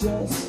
just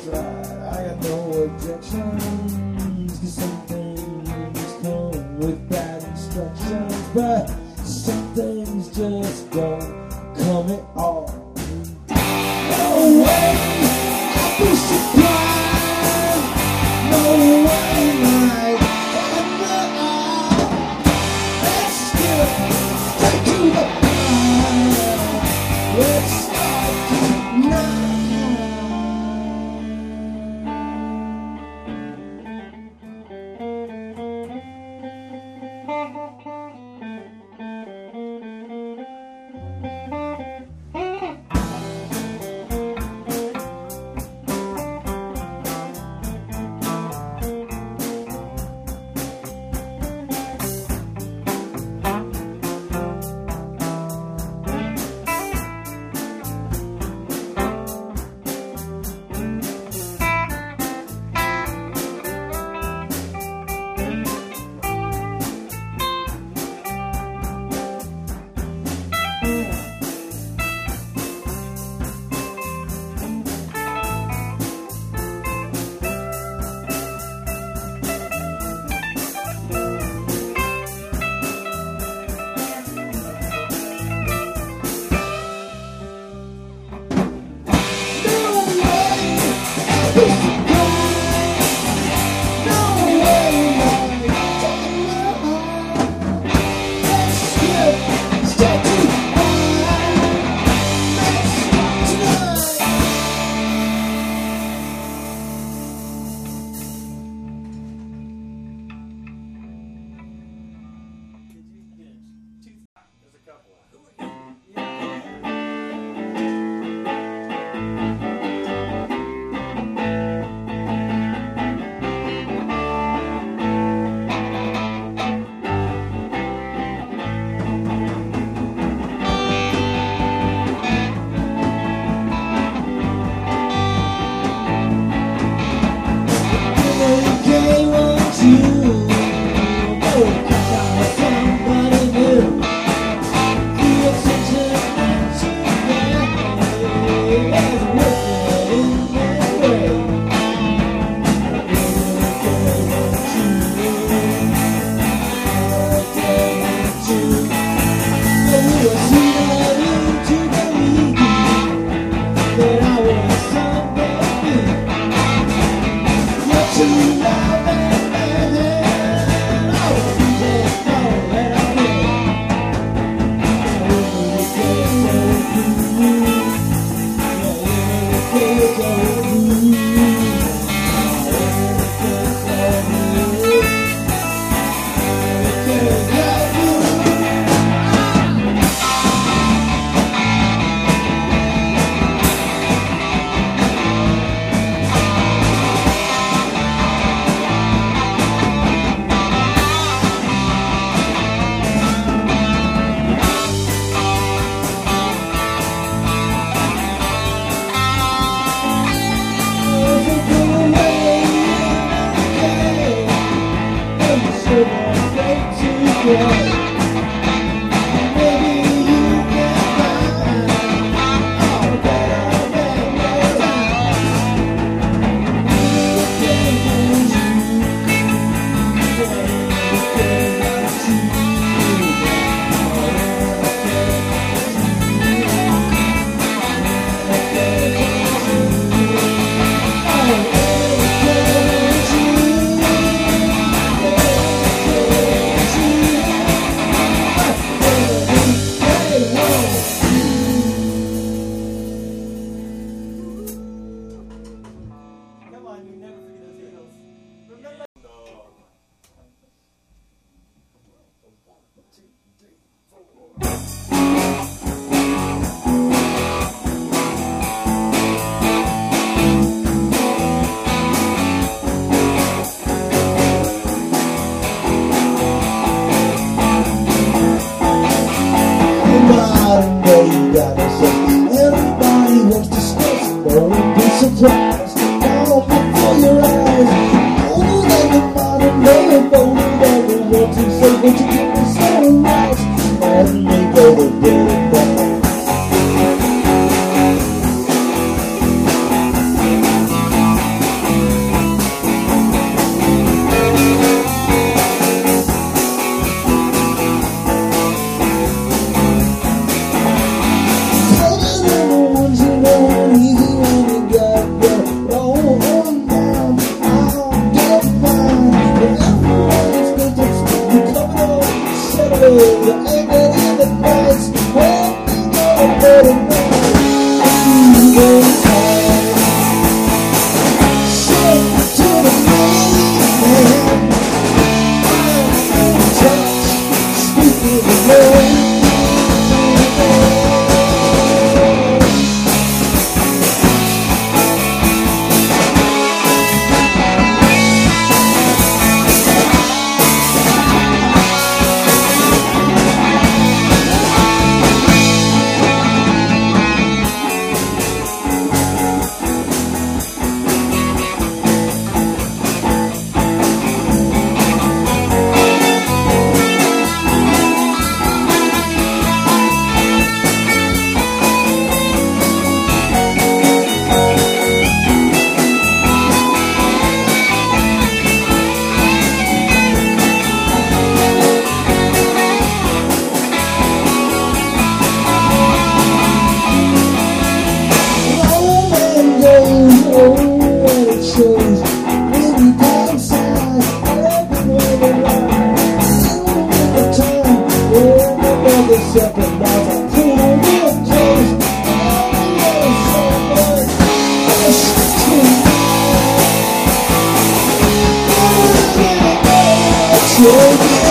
We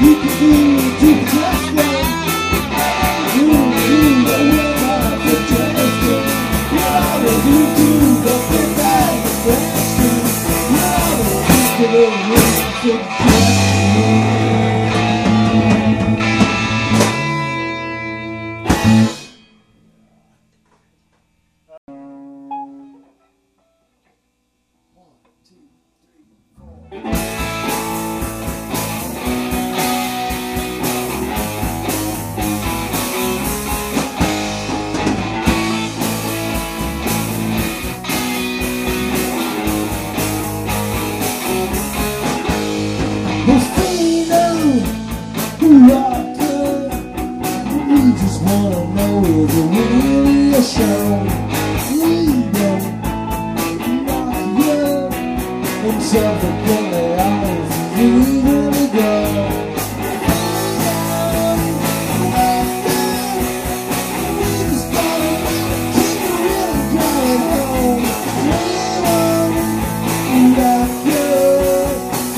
You can do, do the that.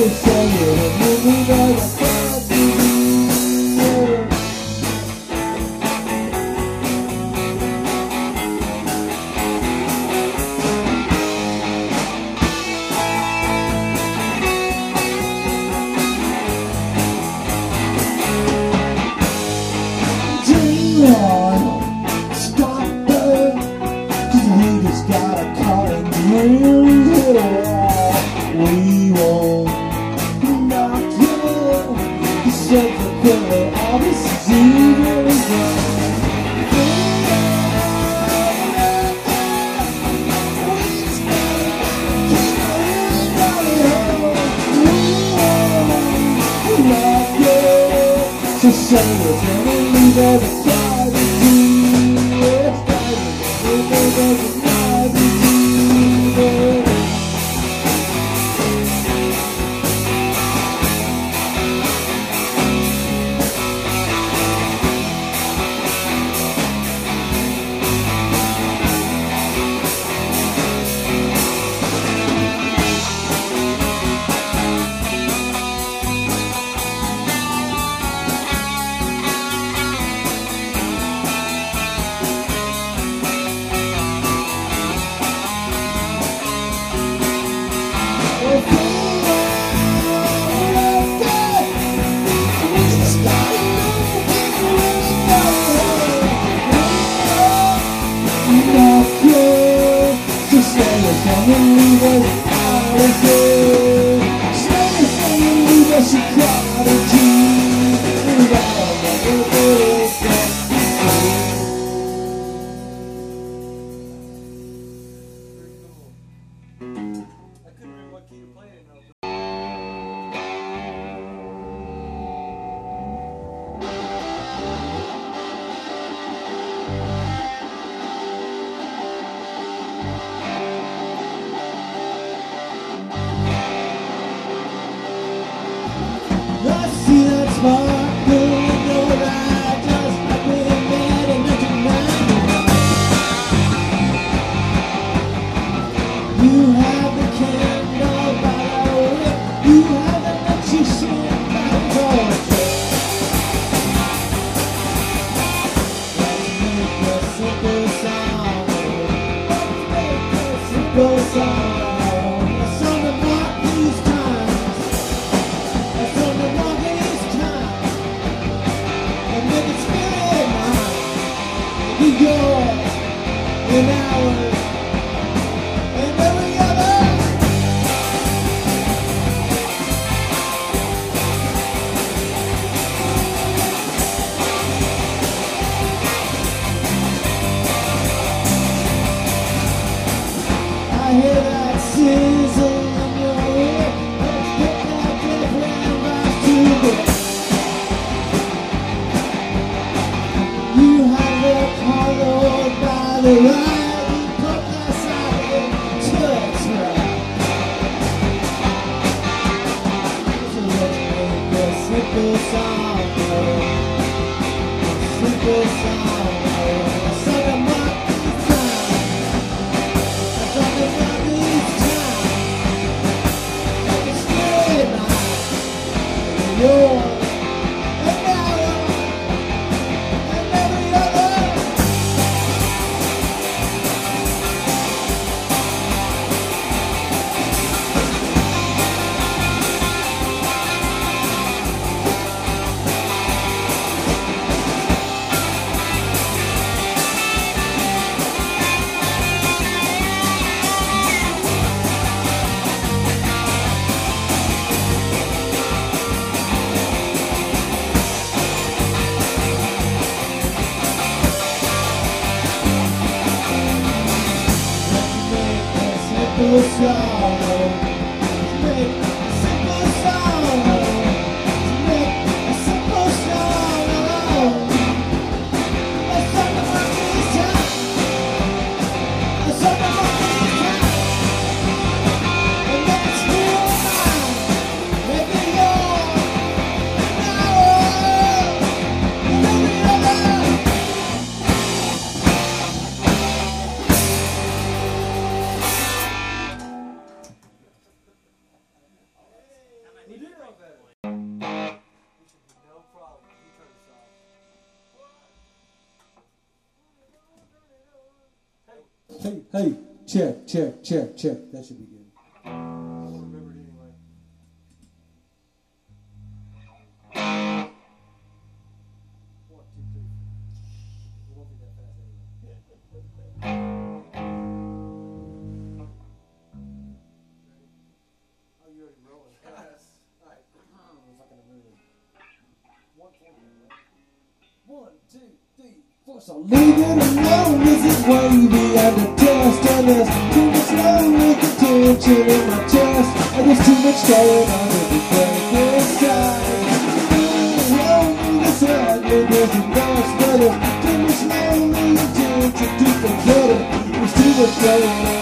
could say this song. Check, check, check, check. That should be good. going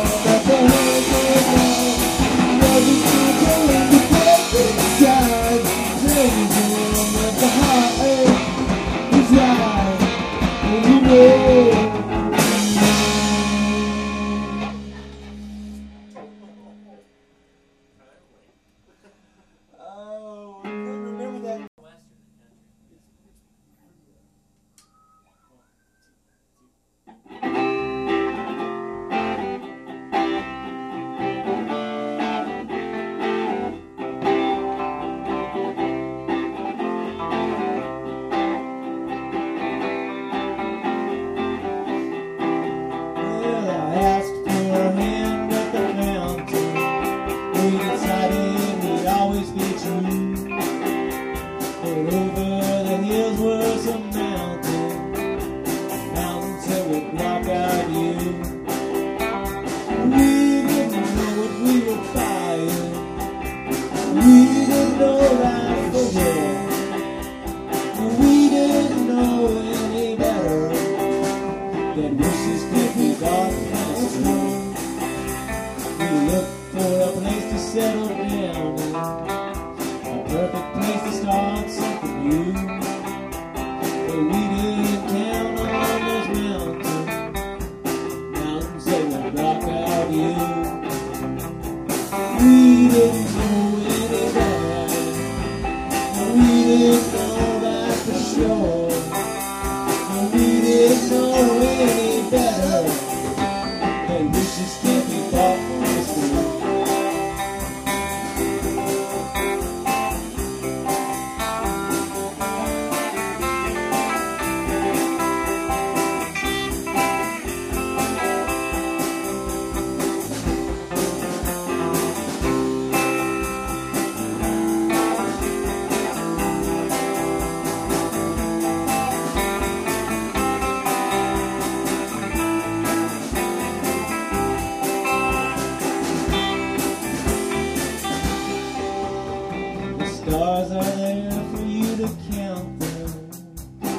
stars are there for you to count them,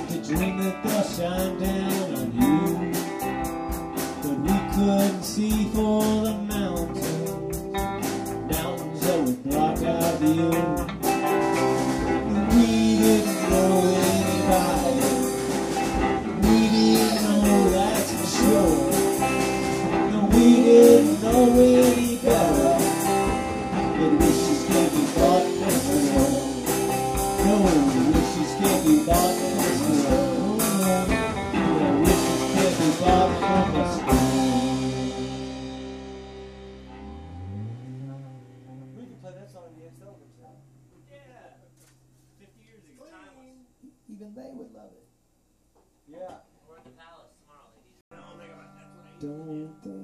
to dream that they'll shine down on you. But we couldn't see for the mountains, mountains that would block our view. We didn't know anybody, we didn't know that's for sure. We didn't know what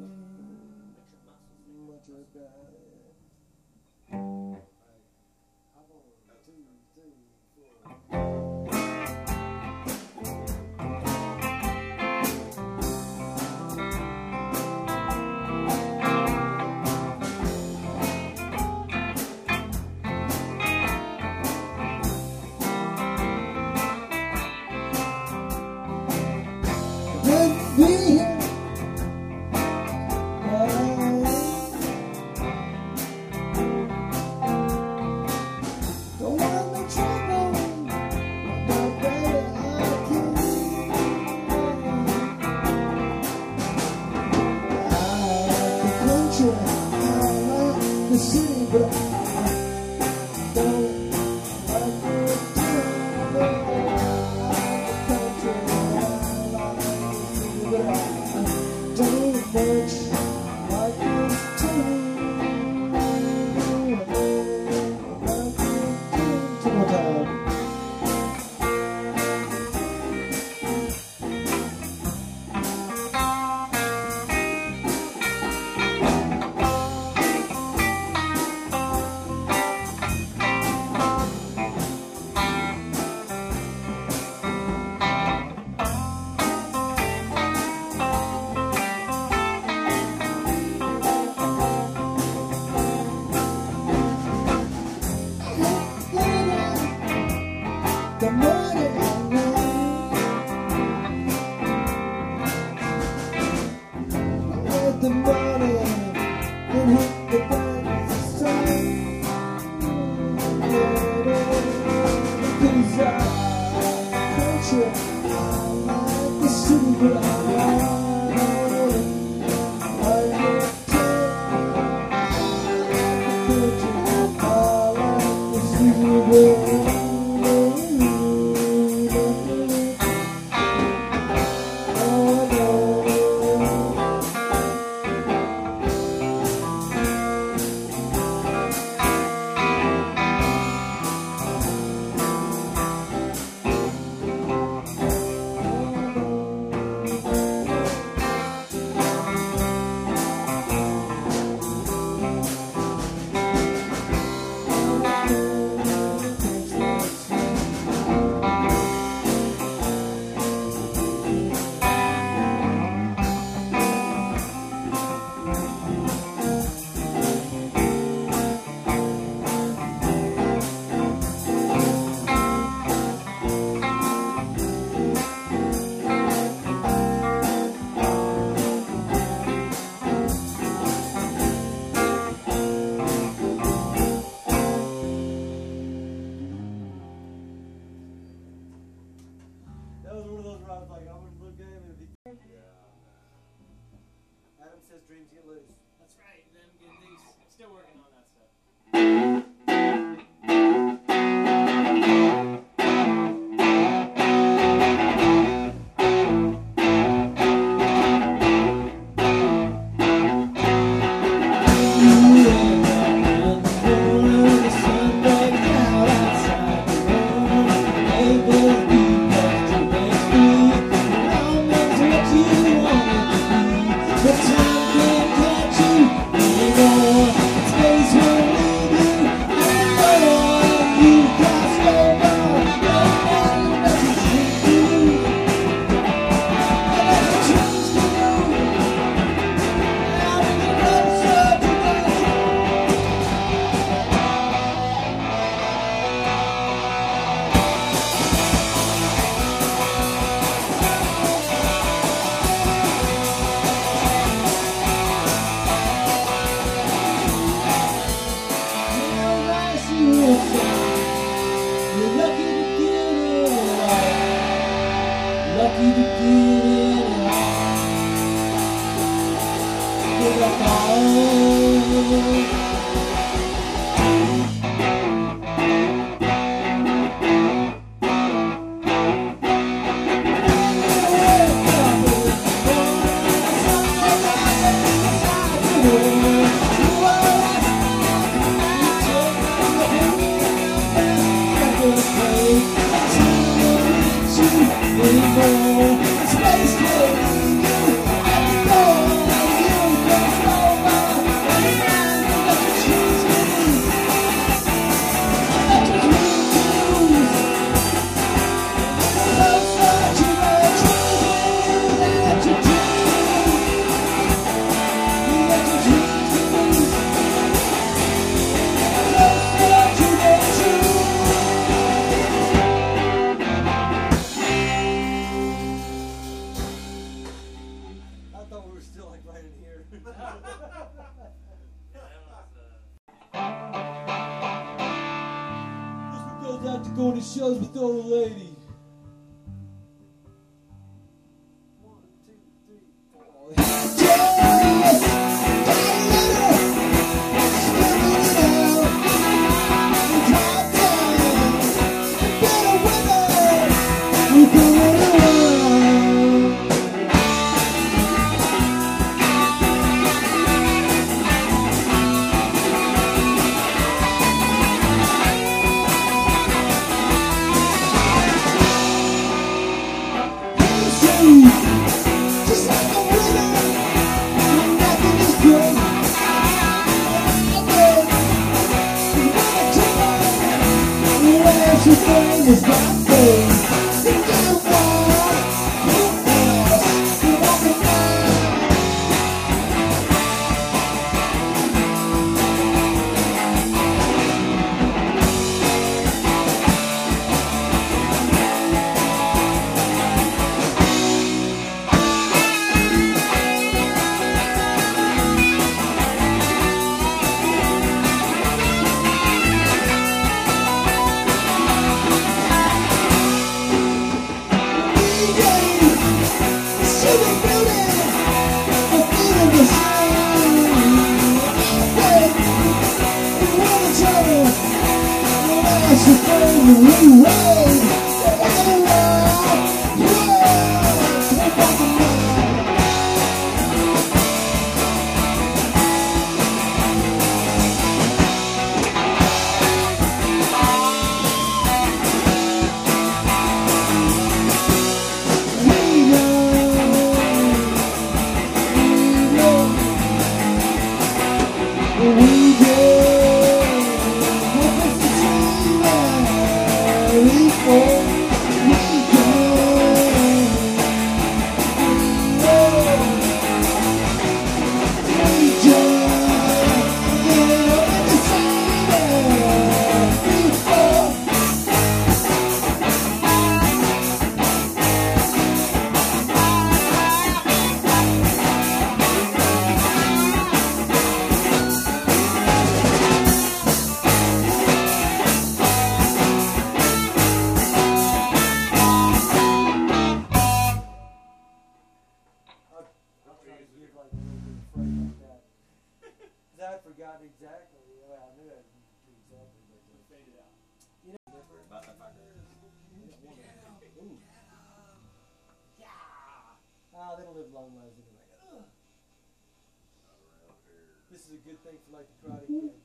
good thing for like the Karate Kid.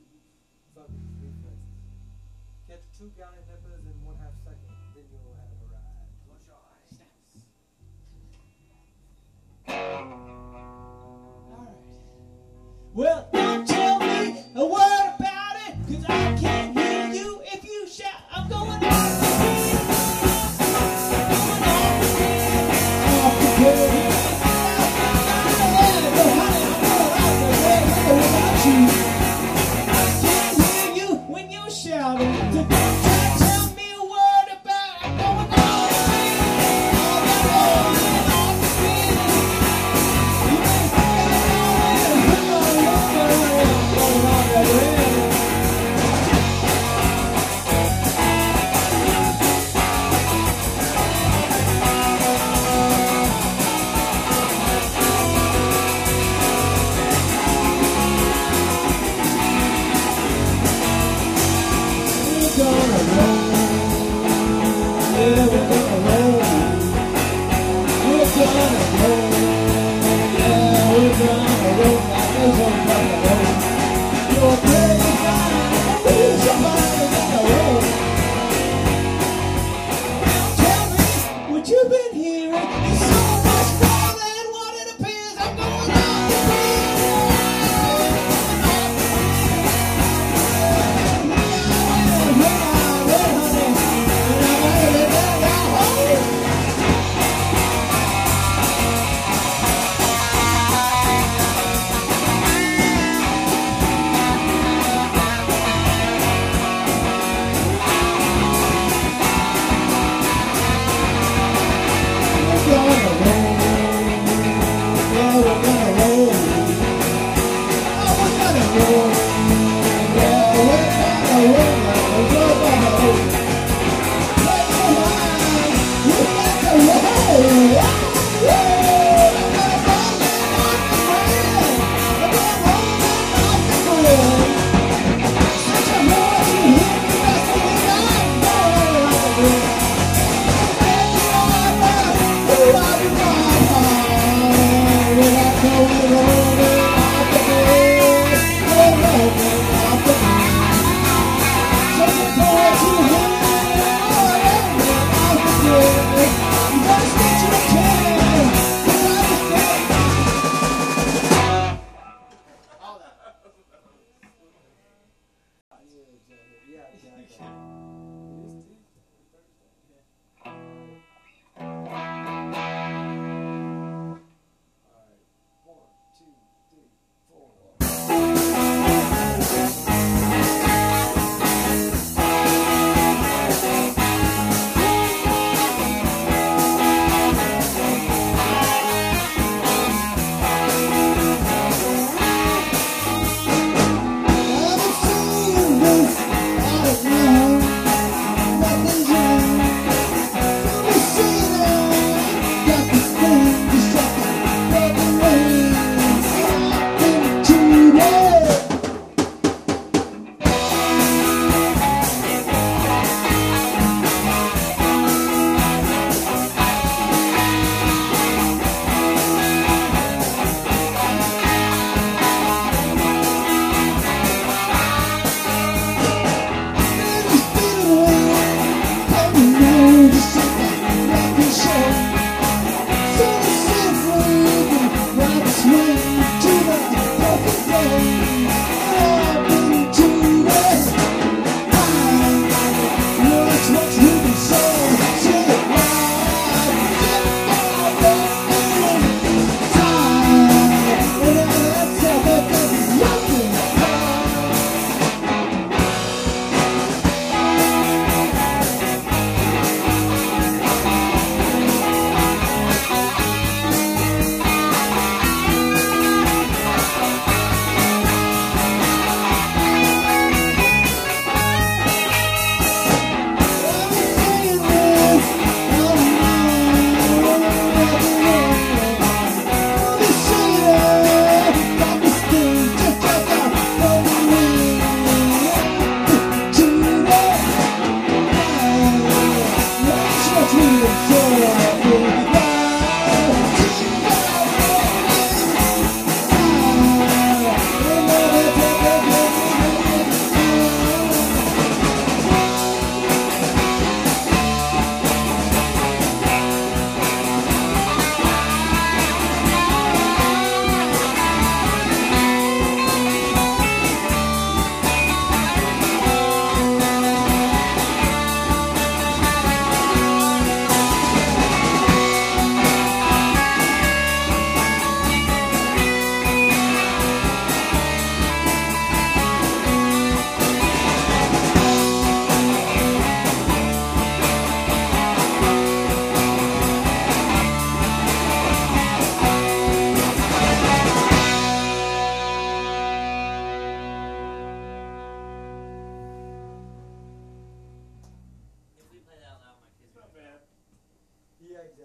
Fuck reflexes. Catch two gallon peppers in one half second, then you'll have a